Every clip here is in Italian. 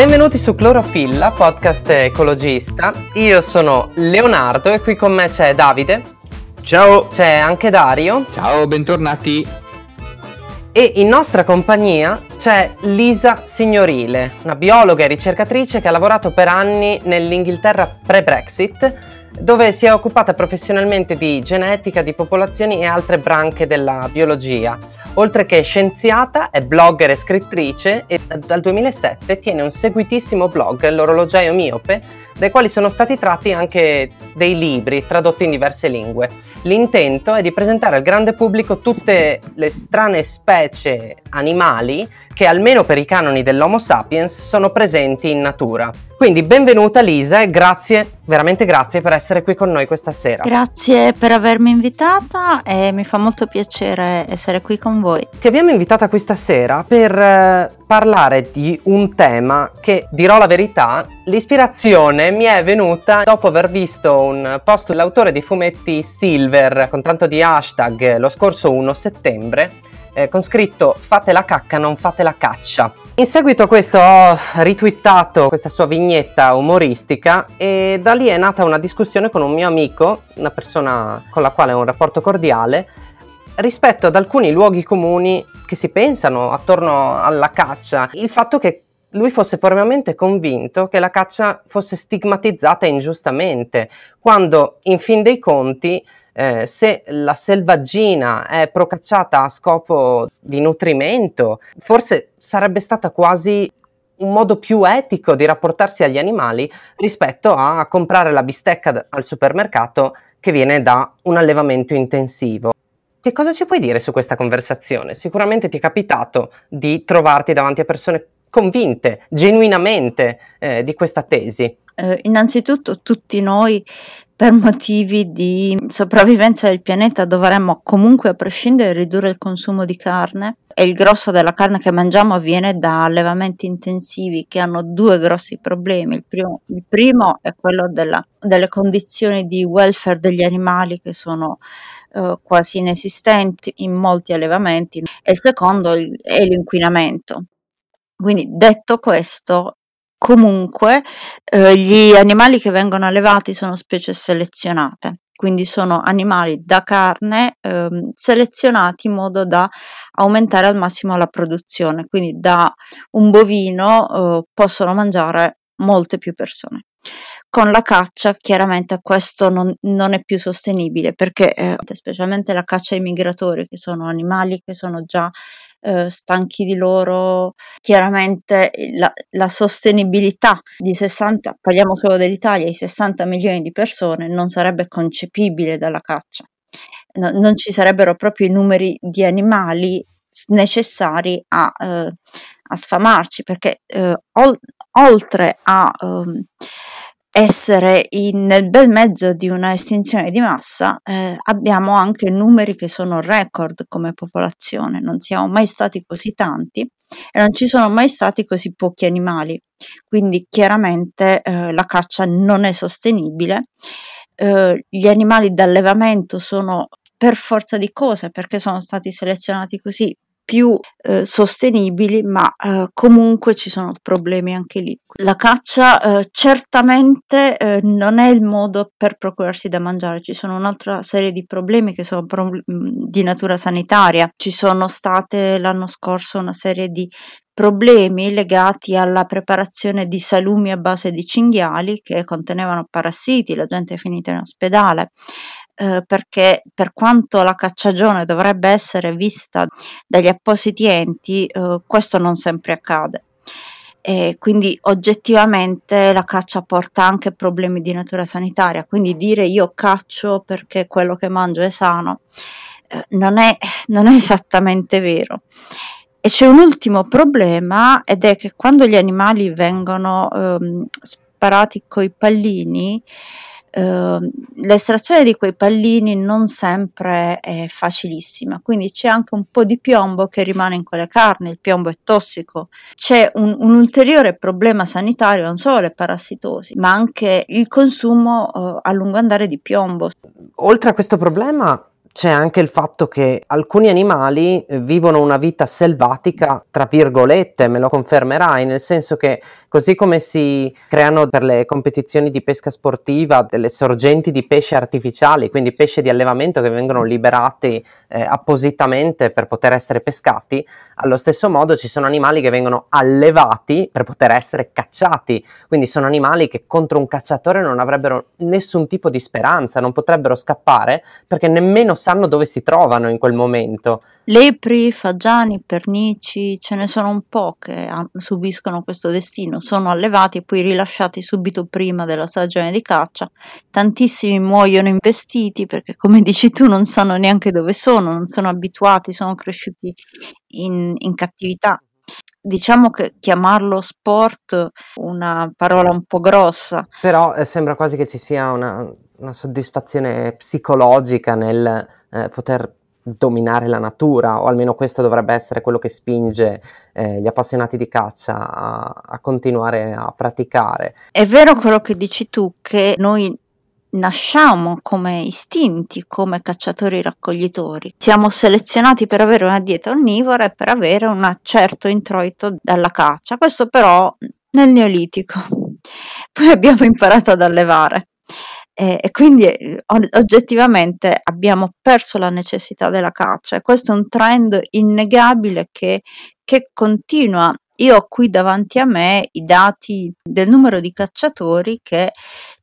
Benvenuti su Clorofilla, podcast ecologista. Io sono Leonardo e qui con me c'è Davide. Ciao. C'è anche Dario. Ciao, bentornati. E in nostra compagnia c'è Lisa Signorile, una biologa e ricercatrice che ha lavorato per anni nell'Inghilterra pre-Brexit, dove si è occupata professionalmente di genetica, di popolazioni e altre branche della biologia. Oltre che scienziata, è blogger e scrittrice e dal 2007 tiene un seguitissimo blog, l'orologiaio miope, dai quali sono stati tratti anche dei libri tradotti in diverse lingue. L'intento è di presentare al grande pubblico tutte le strane specie animali che almeno per i canoni dell'Homo sapiens sono presenti in natura. Quindi benvenuta Lisa e grazie, veramente grazie per essere qui con noi questa sera. Grazie per avermi invitata e mi fa molto piacere essere qui con voi. Ti abbiamo invitata qui stasera per eh, parlare di un tema che, dirò la verità, l'ispirazione mi è venuta dopo aver visto un post dell'autore di fumetti Silver con tanto di hashtag lo scorso 1 settembre eh, con scritto fate la cacca, non fate la caccia. In seguito a questo ho ritwittato questa sua vignetta umoristica e da lì è nata una discussione con un mio amico, una persona con la quale ho un rapporto cordiale, rispetto ad alcuni luoghi comuni che si pensano attorno alla caccia. Il fatto che lui fosse fermamente convinto che la caccia fosse stigmatizzata ingiustamente, quando in fin dei conti eh, se la selvaggina è procacciata a scopo di nutrimento, forse sarebbe stata quasi un modo più etico di rapportarsi agli animali rispetto a comprare la bistecca al supermercato che viene da un allevamento intensivo. Che cosa ci puoi dire su questa conversazione? Sicuramente ti è capitato di trovarti davanti a persone convinte, genuinamente, eh, di questa tesi. Eh, innanzitutto tutti noi per motivi di sopravvivenza del pianeta dovremmo comunque a prescindere ridurre il consumo di carne e il grosso della carne che mangiamo avviene da allevamenti intensivi che hanno due grossi problemi. Il primo, il primo è quello della, delle condizioni di welfare degli animali che sono eh, quasi inesistenti in molti allevamenti e il secondo è l'inquinamento. Quindi detto questo, Comunque eh, gli animali che vengono allevati sono specie selezionate, quindi sono animali da carne ehm, selezionati in modo da aumentare al massimo la produzione, quindi da un bovino eh, possono mangiare molte più persone. Con la caccia chiaramente questo non, non è più sostenibile perché eh, specialmente la caccia ai migratori che sono animali che sono già eh, stanchi di loro, chiaramente la, la, sostenibilità di 60, parliamo solo dell'Italia, i 60 milioni di persone non sarebbe concepibile dalla caccia. No, non ci sarebbero proprio i numeri di animali necessari a, eh, a sfamarci perché eh, ol- oltre a um, essere in, nel bel mezzo di una estinzione di massa, eh, abbiamo anche numeri che sono record come popolazione, non siamo mai stati così tanti e non ci sono mai stati così pochi animali, quindi chiaramente eh, la caccia non è sostenibile. Eh, gli animali d'allevamento sono per forza di cose, perché sono stati selezionati così, più eh, sostenibili, ma eh, comunque ci sono problemi anche lì. La caccia eh, certamente eh, non è il modo per procurarsi da mangiare, ci sono un'altra serie di problemi che sono pro- di natura sanitaria. Ci sono state l'anno scorso una serie di problemi legati alla preparazione di salumi a base di cinghiali che contenevano parassiti, la gente è finita in ospedale eh, perché per quanto la cacciagione dovrebbe essere vista dagli appositi enti, eh, questo non sempre accade. E quindi oggettivamente la caccia porta anche problemi di natura sanitaria, quindi dire io caccio perché quello che mangio è sano eh, non, è, non è esattamente vero. E c'è un ultimo problema ed è che quando gli animali vengono ehm, sparati coi pallini, Uh, l'estrazione di quei pallini non sempre è facilissima, quindi c'è anche un po' di piombo che rimane in quelle carni, il piombo è tossico. C'è un, un ulteriore problema sanitario, non solo le parassitosi, ma anche il consumo uh, a lungo andare di piombo. Oltre a questo problema, c'è anche il fatto che alcuni animali eh, vivono una vita selvatica, tra virgolette, me lo confermerai, nel senso che Così come si creano per le competizioni di pesca sportiva delle sorgenti di pesce artificiali, quindi pesce di allevamento che vengono liberati eh, appositamente per poter essere pescati, allo stesso modo ci sono animali che vengono allevati per poter essere cacciati, quindi sono animali che contro un cacciatore non avrebbero nessun tipo di speranza, non potrebbero scappare perché nemmeno sanno dove si trovano in quel momento. Lepri, fagiani, pernici, ce ne sono un po' che subiscono questo destino, sono allevati e poi rilasciati subito prima della stagione di caccia. Tantissimi muoiono investiti perché, come dici tu, non sanno neanche dove sono, non sono abituati, sono cresciuti in, in cattività. Diciamo che chiamarlo sport una parola un po' grossa. Però eh, sembra quasi che ci sia una, una soddisfazione psicologica nel eh, poter dominare la natura, o almeno questo dovrebbe essere quello che spinge eh, gli appassionati di caccia a, a continuare a praticare. È vero quello che dici tu, che noi nasciamo come istinti, come cacciatori raccoglitori. Siamo selezionati per avere una dieta onnivora e per avere un certo introito dalla caccia. Questo però nel Neolitico. Poi abbiamo imparato ad allevare. E, e quindi eh, oggettivamente abbiamo perso la necessità della caccia. Questo è un trend innegabile che, che continua. Io ho qui davanti a me i dati del numero di cacciatori che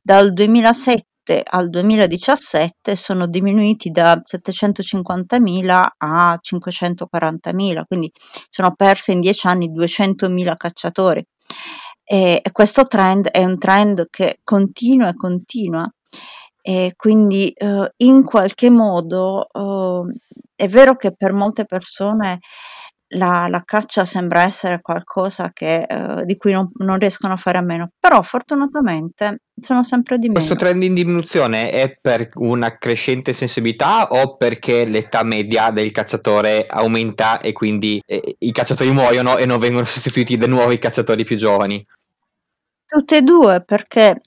dal 2007 al 2017 sono diminuiti da 750.000 a 540.000, quindi sono perse in dieci anni 200.000 cacciatori. E questo trend è un trend che continua e continua e quindi uh, in qualche modo uh, è vero che per molte persone la, la caccia sembra essere qualcosa che, uh, di cui non, non, riescono a fare a meno, però fortunatamente sono sempre di meno. Questo trend in diminuzione è per una crescente sensibilità o perché l'età media del cacciatore aumenta e quindi eh, i cacciatori muoiono e non vengono sostituiti da nuovi cacciatori più giovani? Tutte e due, perché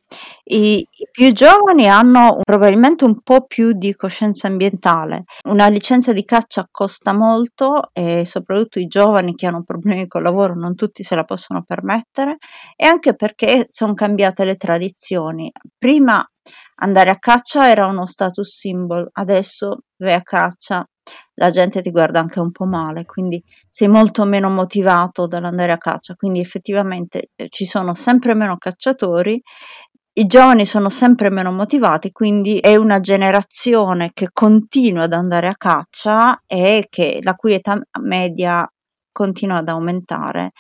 i, i più giovani hanno probabilmente un po' più di coscienza ambientale. Una licenza di caccia costa molto e soprattutto i giovani che hanno problemi col lavoro non tutti se la possono permettere e anche perché sono cambiate le tradizioni. Prima andare a caccia era uno status symbol, adesso vai a caccia la gente ti guarda anche un po' male, quindi sei molto meno motivato dall'andare a caccia, quindi effettivamente eh, ci sono sempre meno cacciatori, i giovani sono sempre meno motivati, quindi è una generazione che continua ad andare a caccia e che la cui età media continua ad aumentare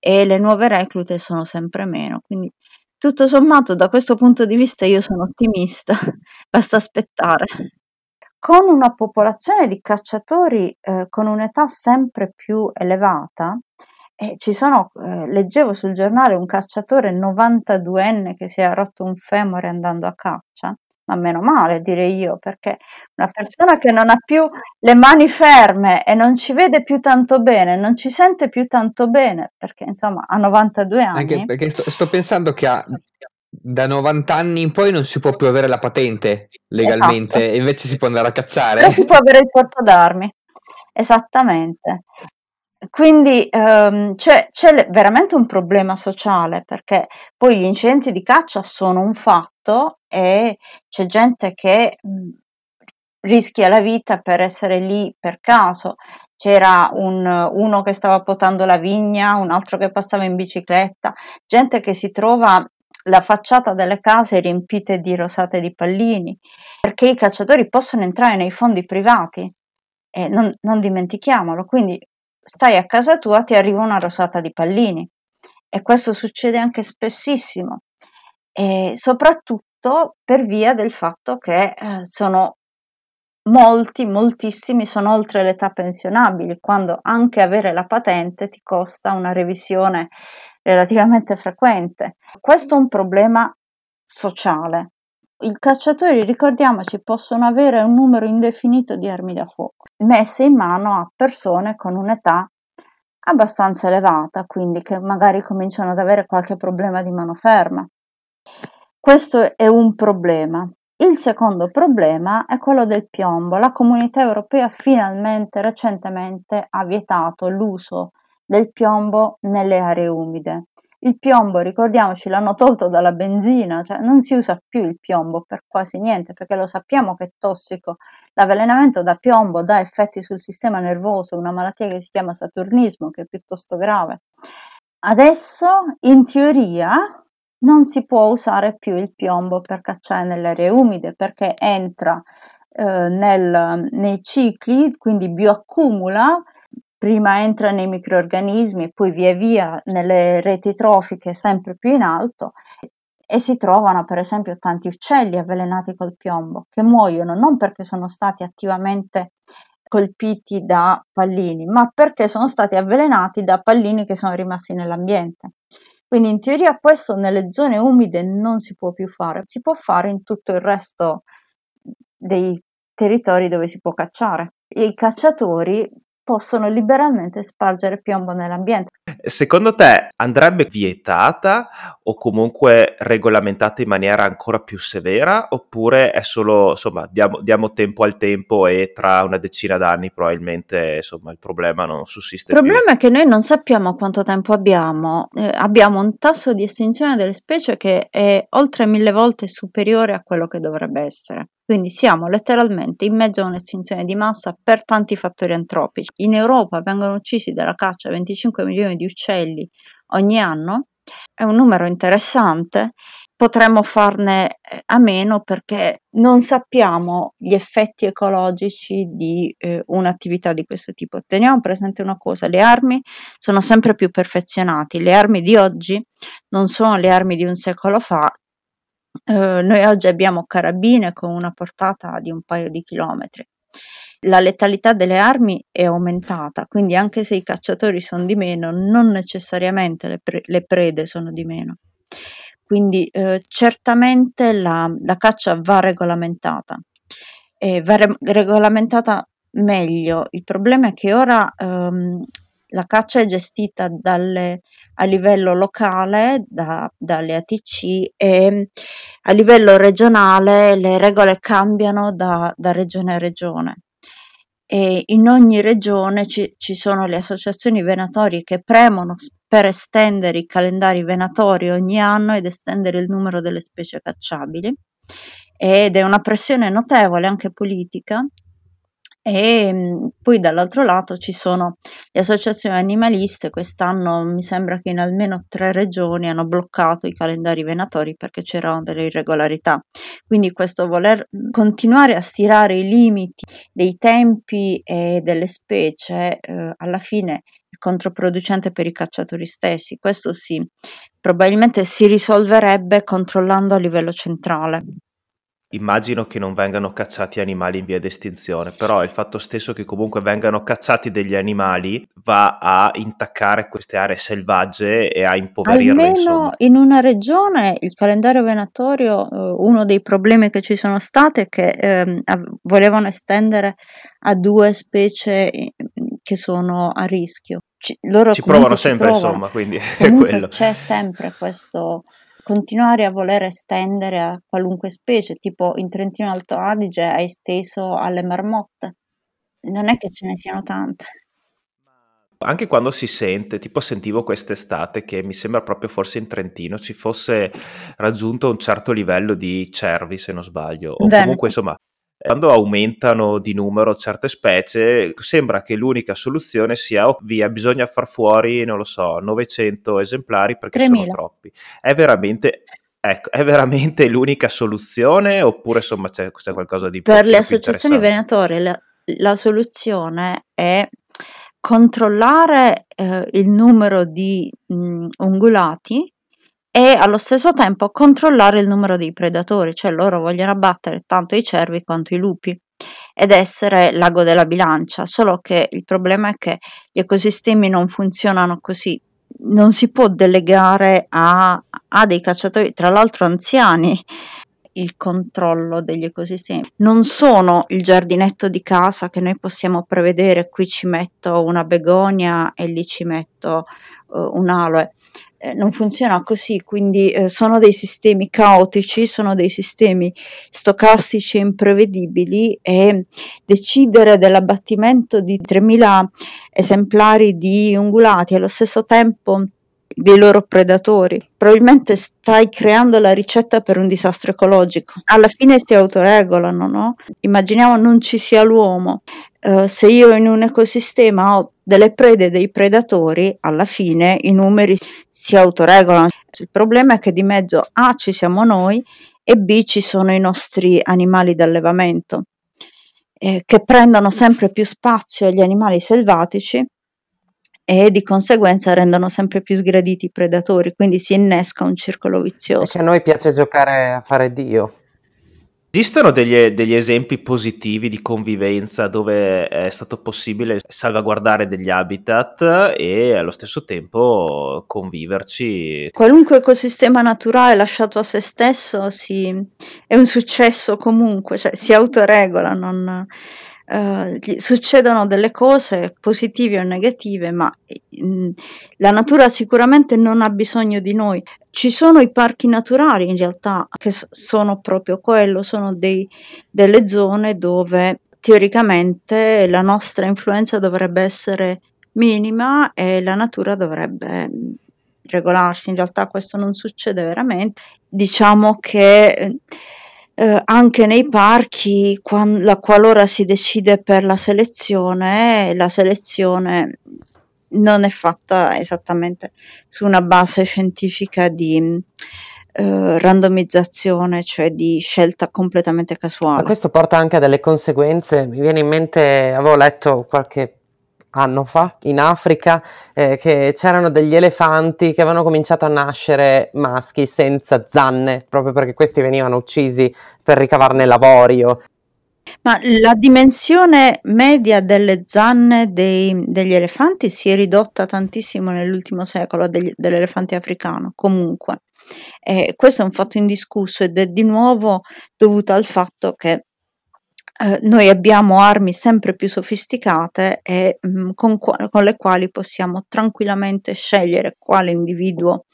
e le nuove reclute sono sempre meno, quindi tutto sommato da questo punto di vista io sono ottimista, basta aspettare con una popolazione di cacciatori eh, con un'età sempre più elevata, eh, ci sono, eh, leggevo sul giornale un cacciatore 92enne che si è rotto un femore andando a caccia, ma meno male direi io, perché una persona che non ha più le mani ferme e non ci vede più tanto bene, non ci sente più tanto bene, perché insomma ha 92 anni. Anche perché sto, sto pensando che ha da 90 anni in poi non si può più avere la patente legalmente, esatto. invece si può andare a cacciare. Però si può avere il porto d'armi, esattamente. Quindi um, c'è, c'è, veramente un problema sociale perché poi gli incidenti di caccia sono un fatto e c'è gente che mh, rischia la vita per essere lì per caso. C'era un, uno che stava potando la vigna, un altro che passava in bicicletta, gente che si trova la facciata delle case riempite di rosate di pallini, perché i cacciatori possono entrare nei fondi privati. E non, non dimentichiamolo, quindi stai a casa tua, ti arriva una rosata di pallini. E questo succede anche spessissimo. E soprattutto per via del fatto che eh, sono molti, moltissimi sono oltre l'età pensionabile, quando anche avere la patente ti costa una revisione relativamente frequente. Questo è un problema sociale. I cacciatori, ricordiamoci, possono avere un numero indefinito di armi da fuoco messe in mano a persone con un'età abbastanza elevata, quindi che magari cominciano ad avere qualche problema di mano ferma. Questo è un problema. Il secondo problema è quello del piombo. La comunità europea finalmente recentemente ha vietato l'uso del piombo nelle aree umide. Il piombo, ricordiamoci, l'hanno tolto dalla benzina, cioè non si usa più il piombo per quasi niente perché lo sappiamo che è tossico. L'avvelenamento da piombo dà effetti sul sistema nervoso, una malattia che si chiama saturnismo, che è piuttosto grave. Adesso, in teoria, non si può usare più il piombo per cacciare nelle aree umide perché entra eh, nel, nei cicli, quindi bioaccumula, prima entra nei microorganismi e poi via via nelle reti trofiche sempre più in alto e si trovano per esempio tanti uccelli avvelenati col piombo che muoiono non perché sono stati attivamente colpiti da pallini, ma perché sono stati avvelenati da pallini che sono rimasti nell'ambiente. Quindi in teoria questo nelle zone umide non si può più fare, si può fare in tutto il resto dei territori dove si può cacciare. I cacciatori possono liberalmente spargere piombo nell'ambiente. Secondo te andrebbe vietata o comunque regolamentata in maniera ancora più severa oppure è solo, insomma, diamo, diamo tempo al tempo e tra una decina d'anni probabilmente, insomma, il problema non sussiste più? Il problema è che noi non sappiamo quanto tempo abbiamo. Eh, abbiamo un tasso di estinzione delle specie che è oltre mille volte superiore a quello che dovrebbe essere. Quindi siamo letteralmente in mezzo a un'estinzione di massa per tanti fattori antropici. In Europa vengono uccisi dalla caccia 25 milioni di uccelli ogni anno, è un numero interessante, potremmo farne eh, a meno perché non sappiamo gli effetti ecologici di eh, un'attività di questo tipo. Teniamo presente una cosa, le armi sono sempre più perfezionate, le armi di oggi non sono le armi di un secolo fa, eh, noi oggi abbiamo carabine con una portata di un paio di chilometri. La letalità delle armi è aumentata, quindi anche se i cacciatori sono di meno, non necessariamente le, pre- le prede sono di meno. Quindi eh, certamente la, la, caccia va regolamentata, e va re- regolamentata meglio. Il problema è che ora ehm, la caccia è gestita dalle, a livello locale da, dalle ATC e a livello regionale le regole cambiano da, da regione a regione. E in ogni regione ci, ci sono le associazioni venatorie che premono per estendere i calendari venatori ogni anno ed estendere il numero delle specie cacciabili ed è una pressione notevole anche politica e mhmm, poi dall'altro lato ci sono le associazioni animaliste, quest'anno mi sembra che in almeno tre regioni hanno bloccato i calendari venatori perché c'erano delle irregolarità. Quindi questo voler mhmm, continuare a stirare i limiti dei tempi e delle specie eh, alla fine è controproducente per i cacciatori stessi. Questo sì, probabilmente si risolverebbe controllando a livello centrale. Immagino che non vengano cacciati animali in via d'estinzione, però il fatto stesso che comunque vengano cacciati degli animali va a intaccare queste aree selvagge e a impoverirle. Almeno insomma. in una regione il calendario venatorio, eh, uno dei problemi che ci sono stati è che eh, volevano estendere a due specie che sono a rischio. Ci, loro ci provano sempre, provano. insomma, quindi è quello. C'è sempre questo continuare a voler estendere a qualunque specie, tipo in Trentino Alto Adige hai esteso alle marmotte. Non è che ce ne siano tante. Anche quando si sente, tipo sentivo quest'estate che mi sembra proprio forse in Trentino ci fosse raggiunto un certo livello di cervi, se non sbaglio, o Veneto. comunque insomma quando aumentano di numero certe specie, sembra che l'unica soluzione sia, oh, via, bisogna far fuori, non lo so, 900 esemplari perché 3.000. sono troppi. È veramente, ecco, è veramente l'unica soluzione oppure insomma c'è, c'è qualcosa di più Per le associazioni venatorie la, la, soluzione è controllare eh, il numero di mh, ungulati e allo stesso tempo controllare il numero dei predatori, cioè loro vogliono abbattere tanto i cervi quanto i lupi ed essere l'ago della bilancia, solo che il problema è che gli ecosistemi non funzionano così, non si può delegare a, a dei cacciatori, tra l'altro anziani, il controllo degli ecosistemi. Non sono il giardinetto di casa che noi possiamo prevedere, qui ci metto una begonia e lì ci metto uh, un aloe eh, non funziona così, quindi eh, sono dei sistemi caotici, sono dei sistemi stocastici e imprevedibili e decidere dell'abbattimento di 3.000 esemplari di ungulati allo stesso tempo dei loro predatori. Probabilmente stai creando la ricetta per un disastro ecologico. Alla fine si autoregolano, no? Immaginiamo non ci sia l'uomo. Uh, se io in un ecosistema ho delle prede e dei predatori, alla fine i numeri si autoregolano. Il problema è che di mezzo A ci siamo noi e B ci sono i nostri animali d'allevamento eh, che prendono sempre più spazio agli animali selvatici e di conseguenza rendono sempre più sgraditi i predatori, quindi si innesca un circolo vizioso. Perché a noi piace giocare a fare Dio. Esistono degli, degli, esempi positivi di convivenza dove è stato possibile salvaguardare degli habitat e allo stesso tempo conviverci? Qualunque ecosistema naturale lasciato a se stesso si, è un successo comunque, cioè si autoregola, non, Uh, succedono delle cose positive o negative, ma mh, mm, la natura sicuramente non ha bisogno di noi. Ci sono i parchi naturali in realtà che sono proprio quello, sono dei, delle zone dove teoricamente la nostra influenza dovrebbe essere minima e la natura dovrebbe mm, regolarsi. In realtà questo non succede veramente. Diciamo che eh, anche nei parchi, quando, la, qualora si decide per la selezione, la selezione non è fatta esattamente su una base scientifica di eh, randomizzazione, cioè di scelta completamente casuale. Ma questo porta anche a delle conseguenze. Mi viene in mente, avevo letto qualche anno fa in Africa eh, che c'erano degli elefanti che avevano cominciato a nascere maschi senza zanne, proprio perché questi venivano uccisi per ricavarne l'avorio. Ma la dimensione media delle zanne dei, degli elefanti si è ridotta tantissimo nell'ultimo secolo degli, dell'elefante africano, comunque. Eh, questo è un fatto indiscusso ed è di nuovo dovuto al fatto che eh, noi abbiamo armi sempre più sofisticate e mh, mm, con, con, le quali possiamo tranquillamente scegliere quale individuo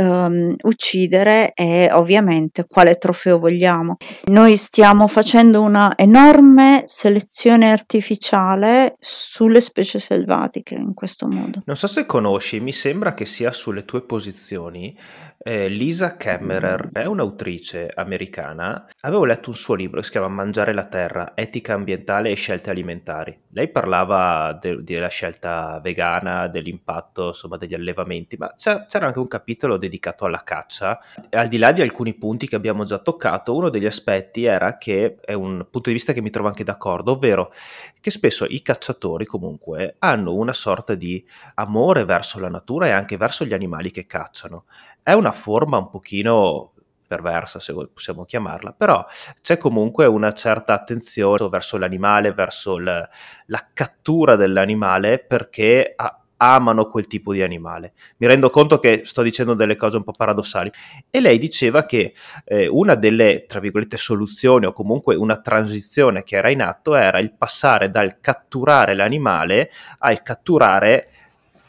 um, uccidere e ovviamente quale trofeo vogliamo. Noi stiamo facendo una enorme selezione artificiale sulle specie selvatiche in questo modo. Non so se conosci, mi sembra che sia sulle tue posizioni eh, Lisa Kemmerer, è un'autrice americana. Avevo letto un suo libro che si chiama Mangiare la terra, etica ambientale e scelte alimentari. Lei parlava de- della scelta vegana, dell'impatto insomma degli allevamenti, ma c'era anche un capitolo dedicato alla caccia. Al di là di alcuni punti che abbiamo già toccato, uno degli aspetti era che è un punto di vista che mi trovo anche d'accordo, ovvero che spesso i cacciatori comunque hanno una sorta di amore verso la natura e anche verso gli animali che cacciano. È una forma un pochino perversa, se possiamo chiamarla, però c'è comunque una certa attenzione verso l'animale, verso l- la cattura dell'animale perché ha, amano quel tipo di animale. Mi rendo conto che sto dicendo delle cose un po' paradossali. E lei diceva che eh, una delle, tra virgolette, soluzioni o comunque una transizione che era in atto era il passare dal catturare l'animale al catturare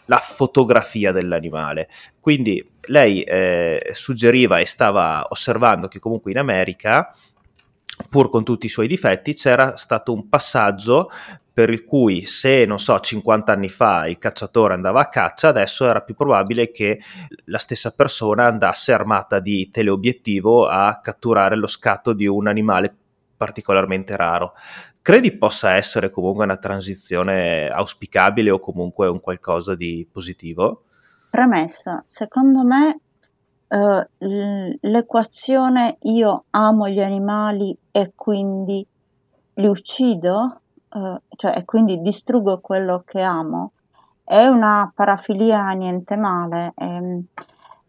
la fotografia dell'animale. Quindi lei eh, suggeriva e stava osservando che comunque in America pur con tutti i suoi difetti, c'era stato un passaggio per il cui se, non so, 50 anni fa il cacciatore andava a caccia, adesso era più probabile che la stessa persona andasse armata di teleobiettivo a catturare lo scatto di un animale particolarmente raro. Credi possa essere comunque una transizione auspicabile o comunque un qualcosa di positivo? Premessa, secondo me uh, l'equazione io amo gli animali e quindi li uccido Uhm, cioè e quindi distruggo quello che amo, è una parafilia niente male, ehm,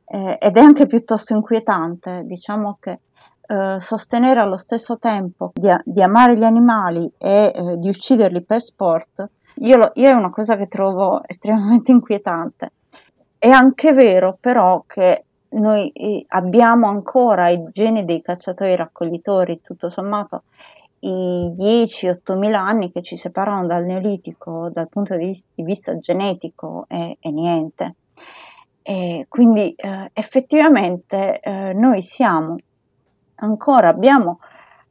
eh, ed è anche piuttosto inquietante. Diciamo che, uhm, sostenere allo stesso tempo di di amare gli animali e, ehm, di ucciderli per sport, io lo io è una cosa che trovo estremamente inquietante. È anche vero però che noi, abbiamo ancora i geni dei cacciatori raccoglitori, tutto sommato i 10-8 mila anni che ci separano dal Neolitico dal punto di, vista genetico è, è niente. E quindi eh, effettivamente eh, noi siamo ancora, abbiamo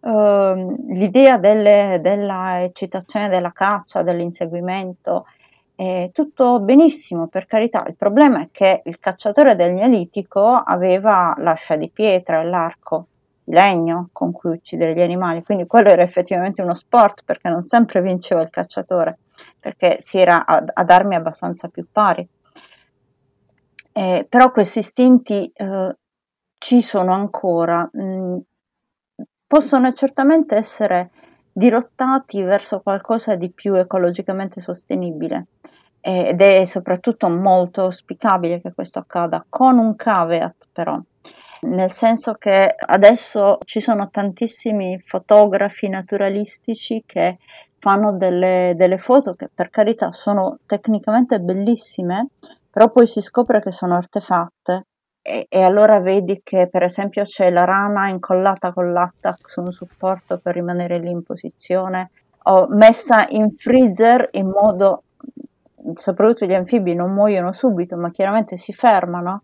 eh, l'idea delle, della eccitazione della caccia, dell'inseguimento è tutto benissimo, per carità. Il problema è che il cacciatore del neolitico aveva l'ascia di pietra e l'arco di legno con cui uccidere gli animali, quindi quello era effettivamente uno sport perché non sempre vinceva il cacciatore, perché si era ad, ad armi abbastanza più pari. Eh, però questi istinti eh, ci sono ancora, mm, possono certamente essere dirottati verso qualcosa di più ecologicamente sostenibile. Ed è soprattutto molto auspicabile che questo accada con un caveat però. Nel senso che adesso ci sono tantissimi fotografi naturalistici che fanno delle, delle foto che per carità sono tecnicamente bellissime però poi si scopre che sono artefatte e, e, allora vedi che per esempio c'è la rana incollata con l'attack su un supporto per rimanere lì in posizione o messa in freezer in modo soprattutto gli anfibi non muoiono subito ma chiaramente si fermano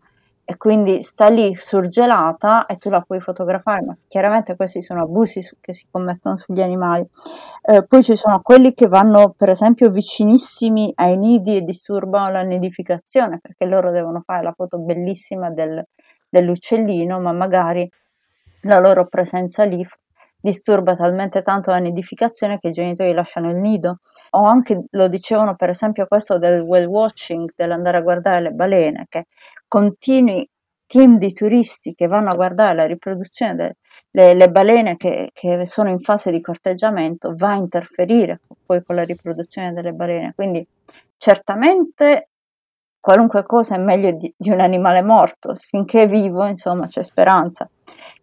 e quindi sta lì surgelata e tu la puoi fotografare, ma chiaramente questi sono abusi che si commettono sugli animali. Eh, poi ci sono quelli che vanno per esempio vicinissimi ai nidi e disturbano la nidificazione perché loro devono fare la foto bellissima del, dell'uccellino, ma magari la loro presenza lì disturba talmente tanto la nidificazione che i genitori lasciano il nido. O anche lo dicevano per esempio questo del well watching, dell'andare a guardare le balene, che continui team di turisti che vanno a guardare la riproduzione delle balene che, che, sono in fase di corteggiamento va a interferire poi con la riproduzione delle balene. Quindi certamente qualunque cosa è meglio di, di un animale morto, finché è vivo insomma c'è speranza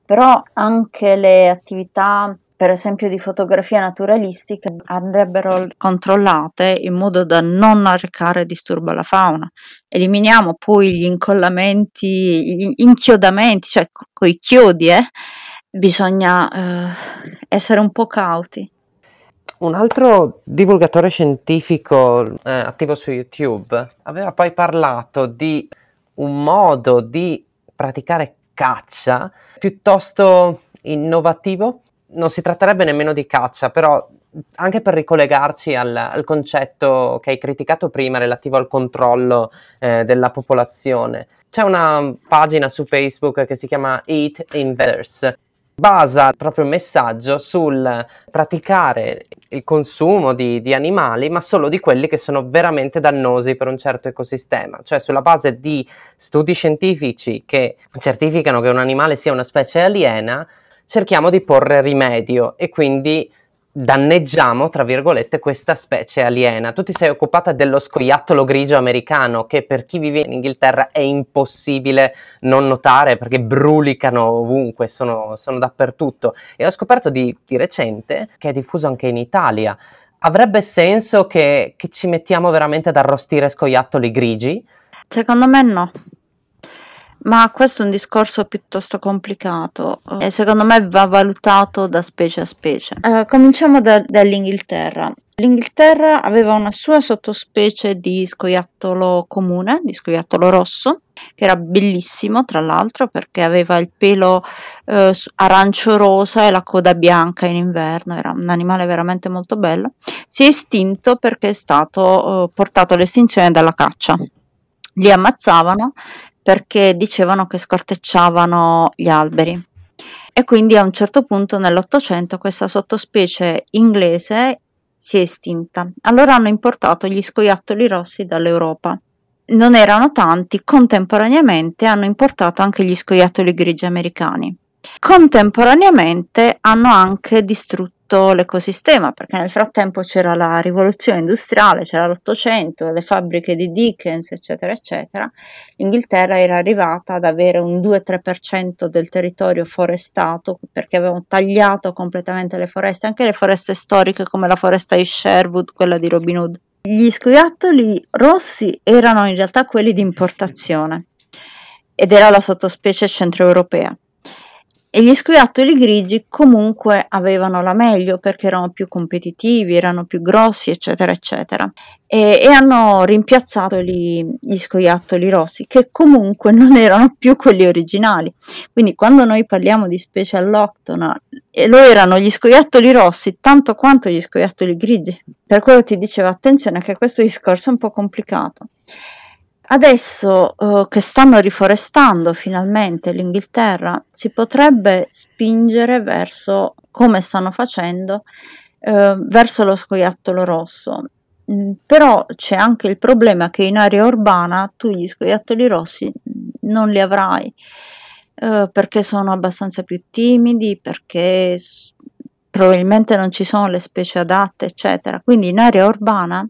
però anche le attività per esempio di fotografia naturalistica andrebbero controllate in modo da non arrecare disturbo alla fauna. Eliminiamo poi gli incollamenti, gli inchiodamenti, cioè con i chiodi, eh? bisogna eh, essere un po' cauti. Un altro divulgatore scientifico eh, attivo su YouTube aveva poi parlato di un modo di praticare caccia piuttosto innovativo. Non si tratterebbe nemmeno di caccia, però anche per ricollegarci al, al concetto che hai criticato prima relativo al controllo eh, della popolazione. C'è una pagina su Facebook che si chiama Eat Invaders basa il proprio messaggio sul praticare il consumo di, di, animali, ma solo di quelli che sono veramente dannosi per un certo ecosistema, cioè sulla base di studi scientifici che certificano che un animale sia una specie aliena, cerchiamo di porre rimedio e quindi danneggiamo, tra virgolette, questa specie aliena. Tu ti sei occupata dello scoiattolo grigio americano, che per chi vive in Inghilterra è impossibile non notare perché brulicano ovunque, sono, sono dappertutto. E ho scoperto di, di, recente che è diffuso anche in Italia. Avrebbe senso che, che ci mettiamo veramente ad arrostire scoiattoli grigi? Secondo me no. Ma questo è un discorso piuttosto complicato e secondo me va valutato da specie a specie. Uh, cominciamo da, dall'Inghilterra. L'Inghilterra aveva una sua sottospecie di scoiattolo comune, di scoiattolo rosso, che era bellissimo tra l'altro perché aveva il pelo eh, arancio-rosa e la coda bianca in inverno, era un animale veramente molto bello. Si è estinto perché è stato eh, portato all'estinzione dalla caccia. Li ammazzavano perché dicevano che scortecciavano gli alberi. E quindi a un certo punto nell'Ottocento questa sottospecie inglese si è estinta. Allora hanno importato gli scoiattoli rossi dall'Europa. Non erano tanti, contemporaneamente hanno importato anche gli scoiattoli grigi americani. Contemporaneamente hanno anche distrutto tutto l'ecosistema, perché nel frattempo c'era la rivoluzione industriale, c'era l'Ottocento, le fabbriche di Dickens, eccetera, eccetera. L'Inghilterra era arrivata ad avere un 2-3% del territorio forestato perché avevano tagliato completamente le foreste, anche le foreste storiche come la foresta di Sherwood, quella di Robin Hood. Gli scoiattoli rossi erano in realtà quelli di importazione ed era la sottospecie centroeuropea e gli scoiattoli grigi comunque avevano la meglio perché erano più competitivi, erano più grossi, eccetera, eccetera. E, e hanno rimpiazzato gli, gli, scoiattoli rossi, che comunque non erano più quelli originali. Quindi quando noi parliamo di specie alloctona, lo erano gli scoiattoli rossi tanto quanto gli scoiattoli grigi. Per quello ti dicevo attenzione che questo discorso è un po' complicato. Adesso uh, che stanno riforestando finalmente l'Inghilterra, si potrebbe spingere verso, come stanno facendo, uh, verso lo scoiattolo rosso. Mm, però c'è anche il problema che in area urbana tu gli scoiattoli rossi non li avrai uh, perché sono abbastanza più timidi, perché s- probabilmente non ci sono le specie adatte, eccetera. Quindi in area urbana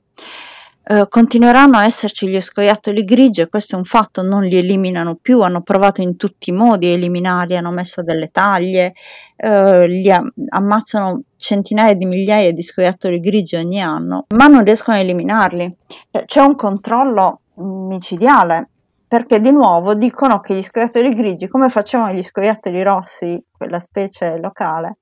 eh, continueranno a esserci gli scoiattoli grigi e questo è un fatto, non li eliminano più, hanno provato in tutti i modi a eliminarli, hanno messo delle taglie, eh, li ammazzano centinaia di migliaia di scoiattoli grigi ogni anno, ma non riescono a eliminarli. Eh, c'è un controllo micidiale perché di nuovo dicono che gli scoiattoli grigi, come facevano gli scoiattoli rossi, quella specie locale,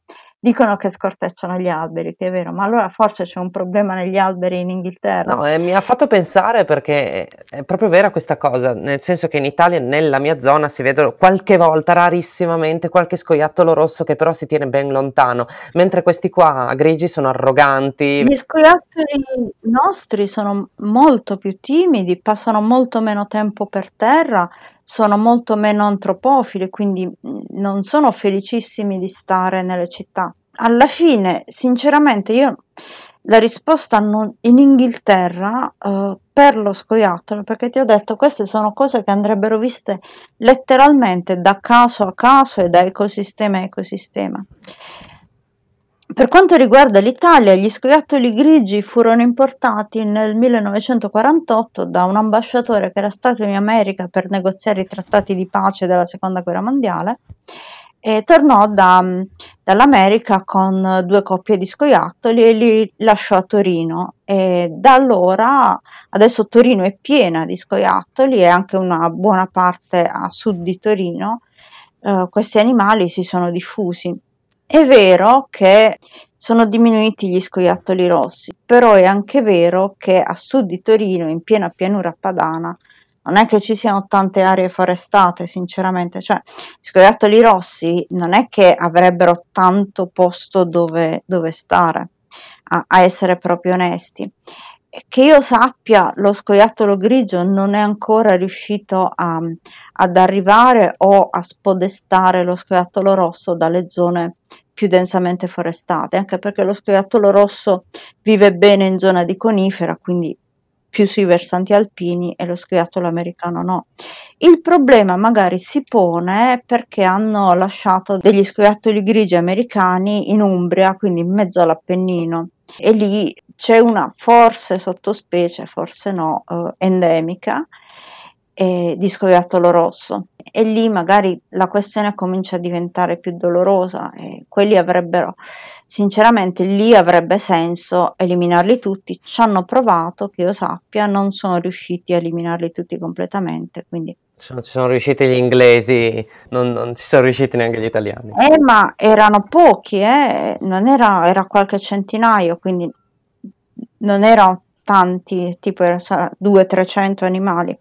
dicono che scortecciano gli alberi, che è vero, ma allora forse c'è un problema negli alberi in Inghilterra. No, eh, mi ha fatto pensare perché è proprio vera questa cosa, nel senso che in Italia, nella mia zona, si vedono qualche volta, rarissimamente, qualche scoiattolo rosso che però si tiene ben lontano, mentre questi qua grigi sono arroganti. Gli scoiattoli nostri sono molto più timidi, passano molto meno tempo per terra, sono molto meno antropofili, quindi mm, non sono felicissimi di stare nelle città. Alla fine, sinceramente, io la risposta non, in Inghilterra uh, per lo scoiattolo, perché ti ho detto queste sono cose che andrebbero viste letteralmente da caso a caso e da ecosistema a ecosistema. Per quanto riguarda l'Italia, gli scoiattoli grigi furono importati nel 1948 da un ambasciatore che era stato in America per negoziare i trattati di pace della seconda guerra mondiale e tornò da, dall'America con due coppie di scoiattoli e li lasciò a Torino. E da allora adesso Torino è piena di scoiattoli e anche una buona parte a sud di Torino eh, questi animali si sono diffusi è vero che sono diminuiti gli scoiattoli rossi, però è anche vero che a sud di Torino, in piena pianura padana, non è che ci siano tante aree forestate, sinceramente, cioè gli scoiattoli rossi non è che avrebbero tanto posto dove, dove stare, a, a essere proprio onesti che io sappia, lo scoiattolo grigio non è ancora riuscito a, ad arrivare o a spodestare lo scoiattolo rosso dalle zone più densamente forestate, anche perché lo scoiattolo rosso vive bene in zona di conifera, quindi più sui versanti alpini e lo scoiattolo americano no. Il problema magari si pone perché hanno lasciato degli scoiattoli grigi americani in Umbria, quindi in mezzo all'Appennino, e lì c'è una forse sottospecie, forse no, eh, endemica eh, di scoiattolo rosso e lì magari la questione comincia a diventare più dolorosa e quelli avrebbero sinceramente lì avrebbe senso eliminarli tutti ci hanno provato che io sappia non sono riusciti a eliminarli tutti completamente quindi ci sono riusciti gli inglesi, non, non, ci sono riusciti neanche gli italiani. Eh, ma erano pochi, eh? non era, era qualche centinaio, quindi non erano tanti, tipo 200-300 animali.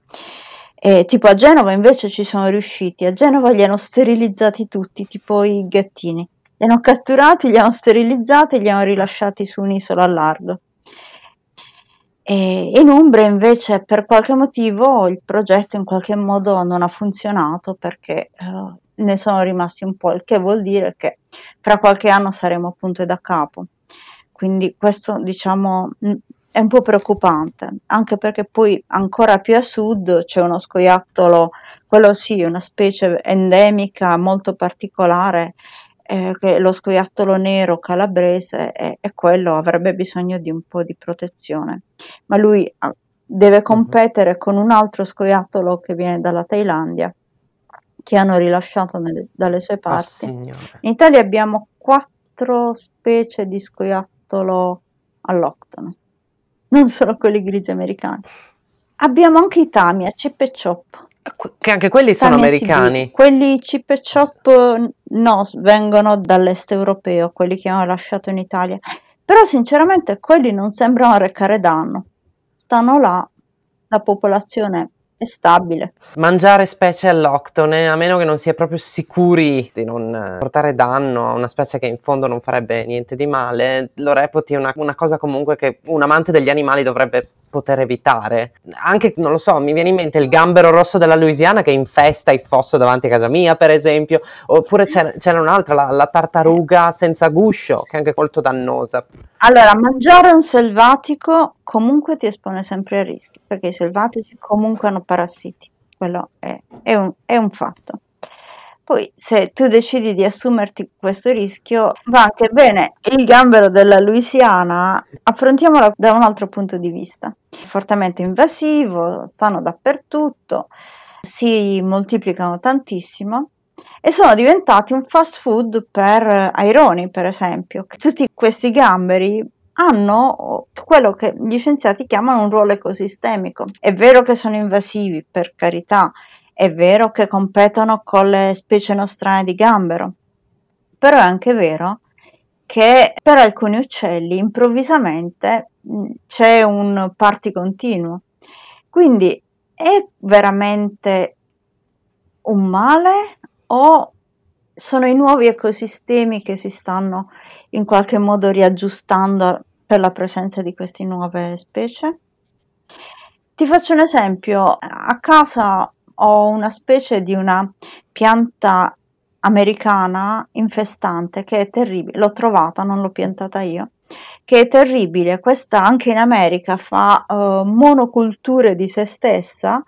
E tipo a Genova invece ci sono riusciti, a Genova li hanno sterilizzati tutti, tipo i gattini. Li hanno catturati, li hanno sterilizzati e li hanno rilasciati su un'isola a largo. E in Umbria invece per qualche motivo il progetto in qualche modo non ha funzionato perché uh, ne sono rimasti un po', il che vuol dire che fra qualche anno saremo appunto da capo. Quindi questo diciamo è un po' preoccupante, anche perché poi ancora più a sud c'è uno scoiattolo, quello sì, una specie endemica molto particolare, eh, che lo scoiattolo nero calabrese e, e, quello avrebbe bisogno di un po' di protezione. Ma lui ah, deve mhm. competere con un altro scoiattolo che viene dalla Thailandia, che hanno rilasciato nelle, dalle sue parti. Oh, In Italia abbiamo quattro specie di scoiattolo alloctono, non solo quelli grigi americani. Abbiamo anche i tami a chip e chop. Che anche quelli sono americani. Quelli chip e chop no, vengono dall'est europeo, quelli che hanno lasciato in Italia. Però sinceramente quelli non sembrano recare danno. Stanno là, la popolazione è stabile. Mangiare specie alloctone, a meno che non si è proprio sicuri di non portare danno a una specie che in fondo non farebbe niente di male, lo reputi una, una cosa comunque che un amante degli animali dovrebbe poter evitare. Anche, non lo so, mi viene in mente il gambero rosso della Louisiana che infesta il fosso davanti a casa mia, per esempio, oppure c'era, c'era un'altra, la, la, tartaruga senza guscio, che è anche molto dannosa. Allora, mangiare un selvatico comunque ti espone sempre a rischi, perché i selvatici comunque hanno parassiti, quello è, è, un, è un fatto. Poi se tu decidi di assumerti questo rischio, va anche bene. Il gambero della Louisiana, affrontiamolo da un altro punto di vista. Fortemente invasivo, stanno dappertutto, si moltiplicano tantissimo e sono diventati un fast food per aironi, per esempio. Tutti questi gamberi hanno quello che gli scienziati chiamano un ruolo ecosistemico. È vero che sono invasivi, per carità, è vero che competono con le specie nostrane di gambero, però è anche vero che per alcuni uccelli improvvisamente c'è un party continuo. Quindi è veramente un male o sono i nuovi ecosistemi che si stanno in qualche modo riaggiustando per la presenza di queste nuove specie? Ti faccio un esempio, a casa ho una specie di una pianta americana infestante che è terribile, l'ho trovata, non l'ho piantata io, che è terribile, questa anche in America fa uh, monoculture di se stessa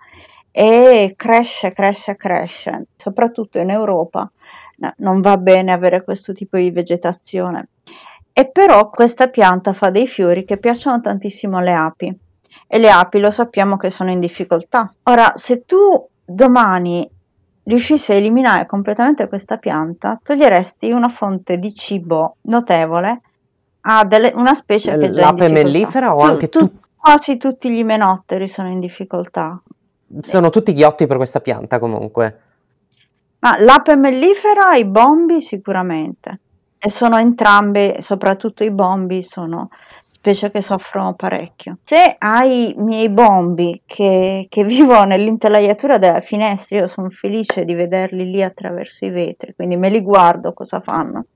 e cresce, cresce, cresce, soprattutto in Europa no, non va bene avere questo tipo di vegetazione. E però questa pianta fa dei fiori che piacciono tantissimo alle api e le api lo sappiamo che sono in difficoltà. Ora, se tu domani riuscissi a eliminare completamente questa pianta, toglieresti una fonte di cibo notevole a delle, una specie che già L'ape mellifera o tu, anche tu, tu, Quasi tutti gli imenotteri sono in difficoltà. Sono tutti ghiotti per questa pianta comunque. Ma l'ape mellifera e i bombi sicuramente. E sono entrambe, soprattutto i bombi, sono specie che soffrono parecchio. Se hai i miei bombi che, che vivono nell'intelaiatura della finestra, io sono felice di vederli lì attraverso i vetri, quindi me li guardo cosa fanno.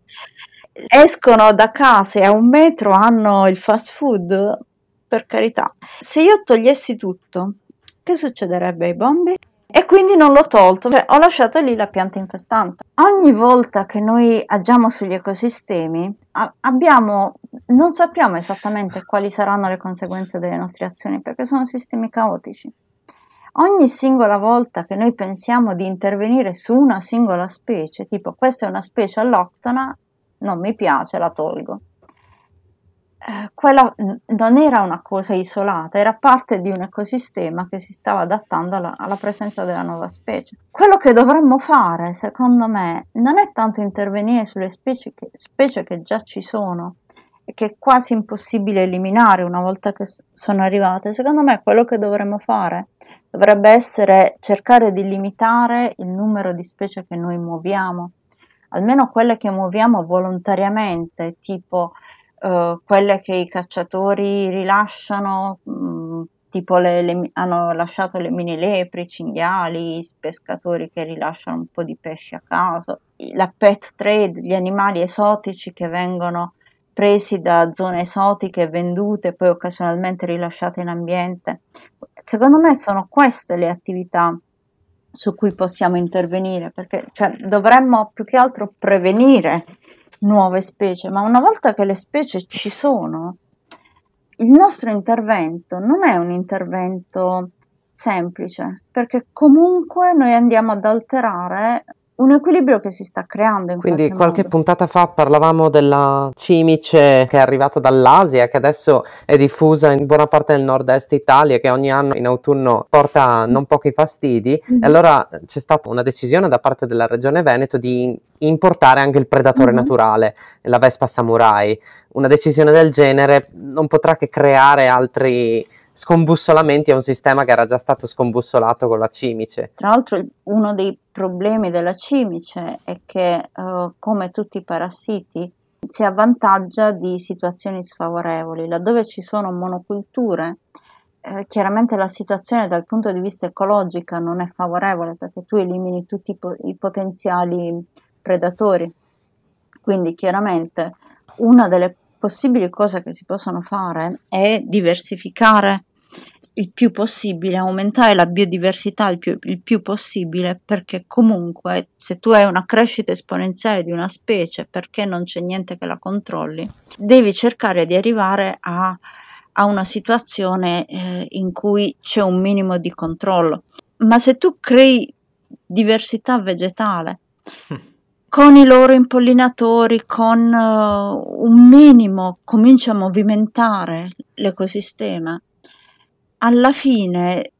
Escono da casa e a un metro hanno il fast food, per carità. Se io togliessi tutto, che succederebbe ai bombi? E quindi non l'ho tolto, cioè, ho lasciato lì la pianta infestante. Ogni volta che noi agiamo sugli ecosistemi, abbiamo, non sappiamo esattamente quali saranno le conseguenze delle nostre azioni perché sono sistemi caotici. Ogni singola volta che noi pensiamo di intervenire su una singola specie, tipo questa è una specie alloctona, non mi piace, la tolgo. Eh, quella non era una cosa isolata, era parte di un ecosistema che si stava adattando alla, alla, presenza della nuova specie. Quello che dovremmo fare, secondo me, non è tanto intervenire sulle specie che, specie che già ci sono e che è quasi impossibile eliminare una volta che sono arrivate. Secondo me quello che dovremmo fare dovrebbe essere cercare di limitare il numero di specie che noi muoviamo, almeno quelle che muoviamo volontariamente, tipo uh, quelle che i cacciatori rilasciano, mh, mm, tipo le, le, hanno lasciato le mini lepri, i cinghiali, i pescatori che rilasciano un po' di pesci a caso, la pet trade, gli animali esotici che vengono presi da zone esotiche, vendute e poi occasionalmente rilasciate in ambiente. Secondo me sono queste le attività su cui possiamo intervenire, perché cioè, dovremmo più che altro prevenire nuove specie, ma una volta che le specie ci sono, il nostro intervento non è un intervento semplice, perché comunque noi andiamo ad alterare un equilibrio che si sta creando. In Quindi qualche, qualche puntata fa parlavamo della cimice che è arrivata dall'Asia, che adesso è diffusa in buona parte del nord-est Italia, che ogni anno in autunno porta non pochi fastidi. Mm-hmm. E allora c'è stata una decisione da parte della regione Veneto di importare anche il predatore mm-hmm. naturale, la Vespa Samurai. Una decisione del genere non potrà che creare altri scombussolamenti a un sistema che era già stato scombussolato con la cimice. Tra l'altro uno dei problemi della cimice è che uh, come tutti i parassiti si avvantaggia di situazioni sfavorevoli, laddove ci sono monoculture eh, chiaramente la situazione dal punto di vista ecologico non è favorevole perché tu elimini tutti i, po- i potenziali predatori. Quindi chiaramente una delle possibili cose che si possono fare è diversificare il più possibile, aumentare la biodiversità il più, il più, possibile, perché comunque se tu hai una crescita esponenziale di una specie perché non c'è niente che la controlli, devi cercare di arrivare a a una situazione eh, in cui c'è un minimo di controllo. Ma se tu crei diversità vegetale con i loro impollinatori, con uh, un minimo cominci a movimentare l'ecosistema, alla fine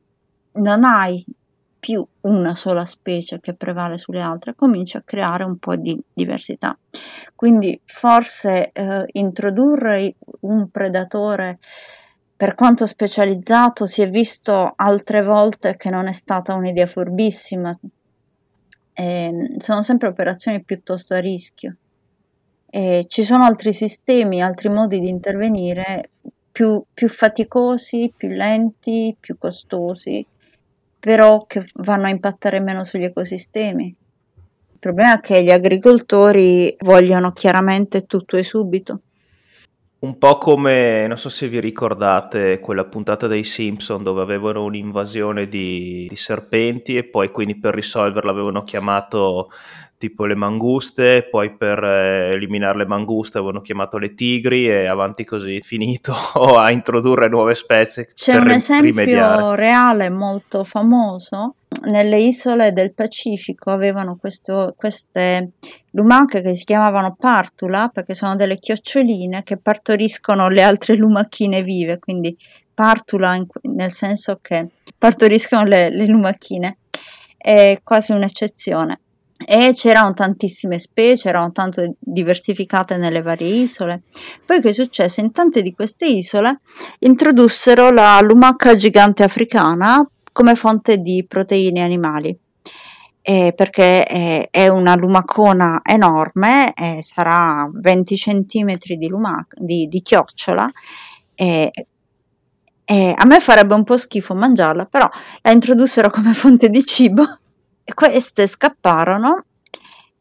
non hai più una sola specie che prevale sulle altre, comincia a creare un po' di diversità. Quindi forse eh, introdurre un predatore per quanto specializzato si è visto altre volte che non è stata un'idea furbissima. Eh, sono sempre operazioni piuttosto a rischio. E ci sono altri sistemi, altri modi di intervenire più, più faticosi, più lenti, più costosi però che vanno a impattare meno sugli ecosistemi. Il problema è che gli agricoltori vogliono chiaramente tutto e subito. Un po' come, non so se vi ricordate, quella puntata dei Simpson dove avevano un'invasione di, di serpenti e poi quindi per risolverla avevano chiamato tipo le manguste, poi per eh, eliminare le manguste avevano chiamato le tigri e avanti così, finito a introdurre nuove specie. C'è un esempio rimediare. reale molto famoso, nelle isole del Pacifico avevano questo, queste lumache che si chiamavano partula perché sono delle chioccioline che partoriscono le altre lumachine vive, quindi partula in, nel senso che partoriscono le, le lumachine, è quasi un'eccezione e c'erano tantissime specie, erano tanto diversificate nelle varie isole. Poi che successe? In tante di queste isole introdussero la lumaca gigante africana come fonte di proteine animali. Eh, perché è, è, una lumacona enorme, eh, sarà 20 cm di, lumac- di, di chiocciola. Eh, a me farebbe un po' schifo mangiarla, però la introdussero come fonte di cibo queste scapparono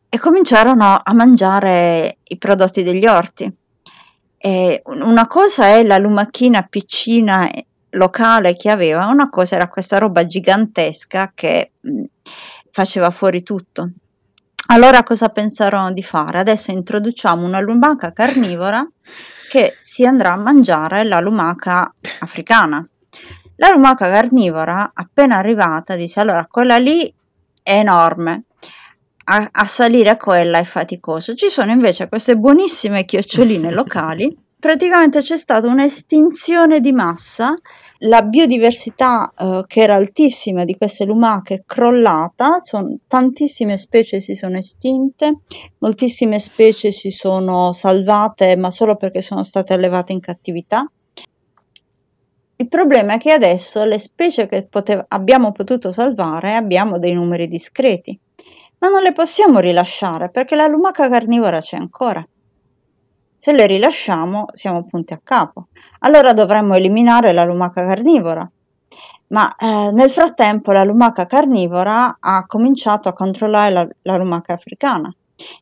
e cominciarono a mangiare i prodotti degli orti. E una cosa è la lumachina piccina locale che aveva, una cosa era questa roba gigantesca che mh, faceva fuori tutto. Allora cosa pensarono di fare? Adesso introduciamo una lumaca carnivora che si andrà a mangiare la lumaca africana. La lumaca carnivora, appena arrivata, dice allora quella lì è enorme. A, a salire a quella è faticoso. Ci sono invece queste buonissime chioccioline locali. Praticamente c'è stata un'estinzione di massa, la biodiversità eh, che era altissima di queste lumache è crollata, son, tantissime specie si sono estinte, moltissime specie si sono salvate ma solo perché sono state allevate in cattività il problema è che adesso le specie che potev- abbiamo potuto salvare abbiamo dei numeri discreti, ma non le possiamo rilasciare perché la lumaca carnivora c'è ancora. Se le rilasciamo siamo punti a capo. Allora dovremmo eliminare la lumaca carnivora. Ma eh, nel frattempo la lumaca carnivora ha cominciato a controllare la, la lumaca africana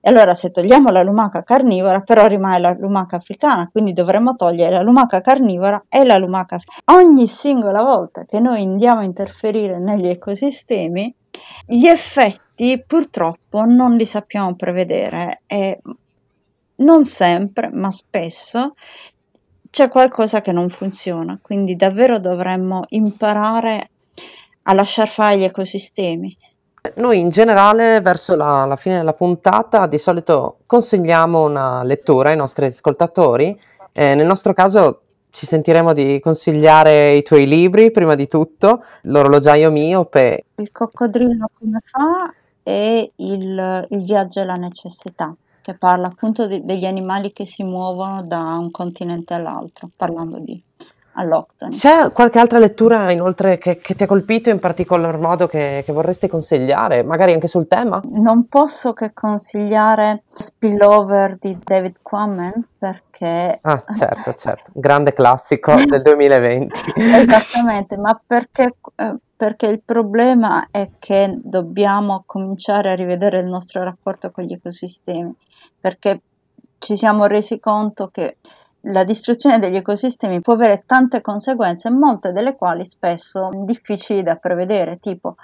e allora se togliamo la lumaca carnivora, però rimane la lumaca africana, quindi dovremmo togliere la lumaca carnivora e la lumaca africana. Ogni singola volta che noi andiamo a interferire negli ecosistemi, gli effetti purtroppo non li sappiamo prevedere e non sempre, ma spesso c'è qualcosa che non funziona, quindi davvero dovremmo imparare a lasciar fare gli ecosistemi. Noi in generale verso la, la fine della puntata di solito consigliamo una lettura ai nostri ascoltatori. Eh, nel nostro caso ci sentiremo di consigliare i tuoi libri prima di tutto, L'orologiaio miope. Il coccodrillo come fa e il, il viaggio alla necessità, che parla appunto de, degli animali che si muovono da un continente all'altro, parlando di all'Octoni. C'è qualche altra lettura inoltre che, che, ti ha colpito in particolar modo che, che, vorresti consigliare, magari anche sul tema? Non posso che consigliare Spillover di David Quammen perché... Ah, certo, certo, grande classico del 2020. Esattamente, ma perché... Eh, perché il problema è che dobbiamo cominciare a rivedere il nostro rapporto con gli ecosistemi, perché ci siamo resi conto che la distruzione degli ecosistemi può avere tante conseguenze, molte delle quali spesso difficili da prevedere, tipo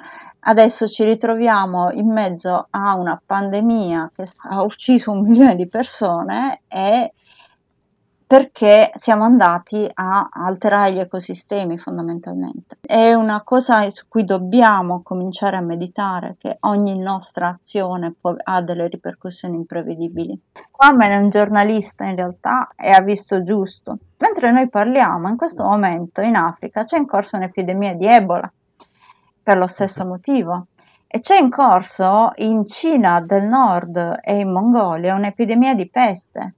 adesso ci ritroviamo in mezzo a una pandemia che ha ucciso un milione di persone e perché siamo andati a alterare gli ecosistemi fondamentalmente. È una cosa su cui dobbiamo cominciare a meditare, che ogni nostra azione può, ha delle ripercussioni imprevedibili. Kwame è un giornalista in realtà e ha visto giusto. Mentre noi parliamo, in questo momento in Africa c'è in corso un'epidemia di Ebola, per lo stesso motivo. E c'è in corso in Cina del Nord e in Mongolia un'epidemia di peste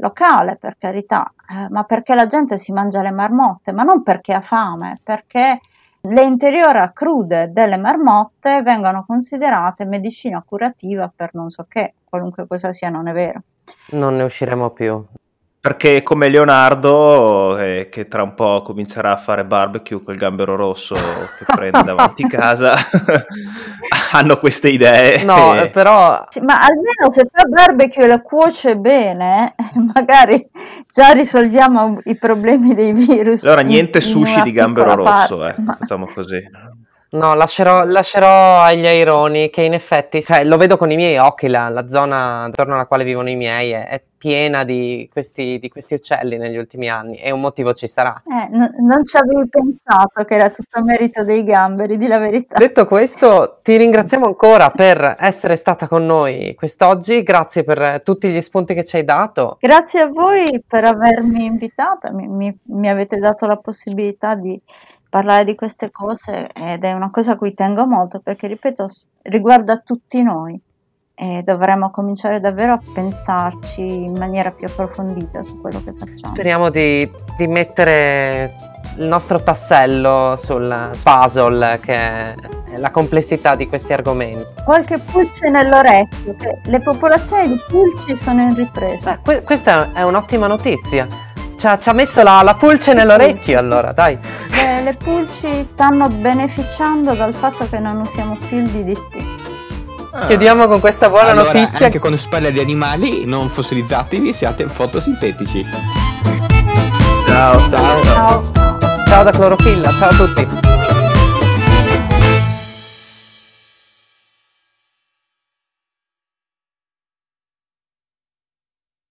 locale per carità, eh, ma perché la gente si mangia le marmotte, ma non perché ha fame, perché le interiora crude delle marmotte vengono considerate medicina curativa per non so che, qualunque cosa sia non è vero. Non ne usciremo più. Perché come Leonardo, eh, che tra un po' comincerà a fare barbecue col gambero rosso che prende davanti casa, hanno queste idee. No, e... però... Sì, ma almeno se fa barbecue e la cuoce bene, magari già risolviamo i problemi dei virus. Allora niente sushi di gambero rosso, eh. ma... facciamo così. No, lascerò, lascerò, agli aironi che in effetti, cioè, lo vedo con i miei occhi, la, la zona attorno alla quale vivono i miei è, è piena di questi, di questi, uccelli negli ultimi anni e un motivo ci sarà. Eh, n- non ci avevi pensato che era tutto merito dei gamberi, di la verità. Detto questo, ti ringraziamo ancora per essere stata con noi quest'oggi, grazie per tutti gli spunti che ci hai dato. Grazie a voi per avermi invitata, mi, mi, mi avete dato la possibilità di parlare di queste cose ed è una cosa a cui tengo molto perché, ripeto, riguarda tutti noi e dovremmo cominciare davvero a pensarci in maniera più approfondita su quello che facciamo. Speriamo di, di mettere il nostro tassello sul puzzle che è la complessità di questi argomenti. Qualche pulce nell'orecchio, le popolazioni di pulci sono in ripresa. Beh, que- questa è un'ottima notizia. Ci ha, ci ha messo la, la, pulce nell'orecchio pulci, allora, dai. Le, le pulci stanno beneficiando dal fatto che non usiamo più il DDT. Ah. Chiudiamo con questa buona allora, notizia. Anche quando si parla di animali, non fossilizzatevi, siate fotosintetici. Ciao, ciao. Ciao, ciao da Clorofilla, ciao a tutti.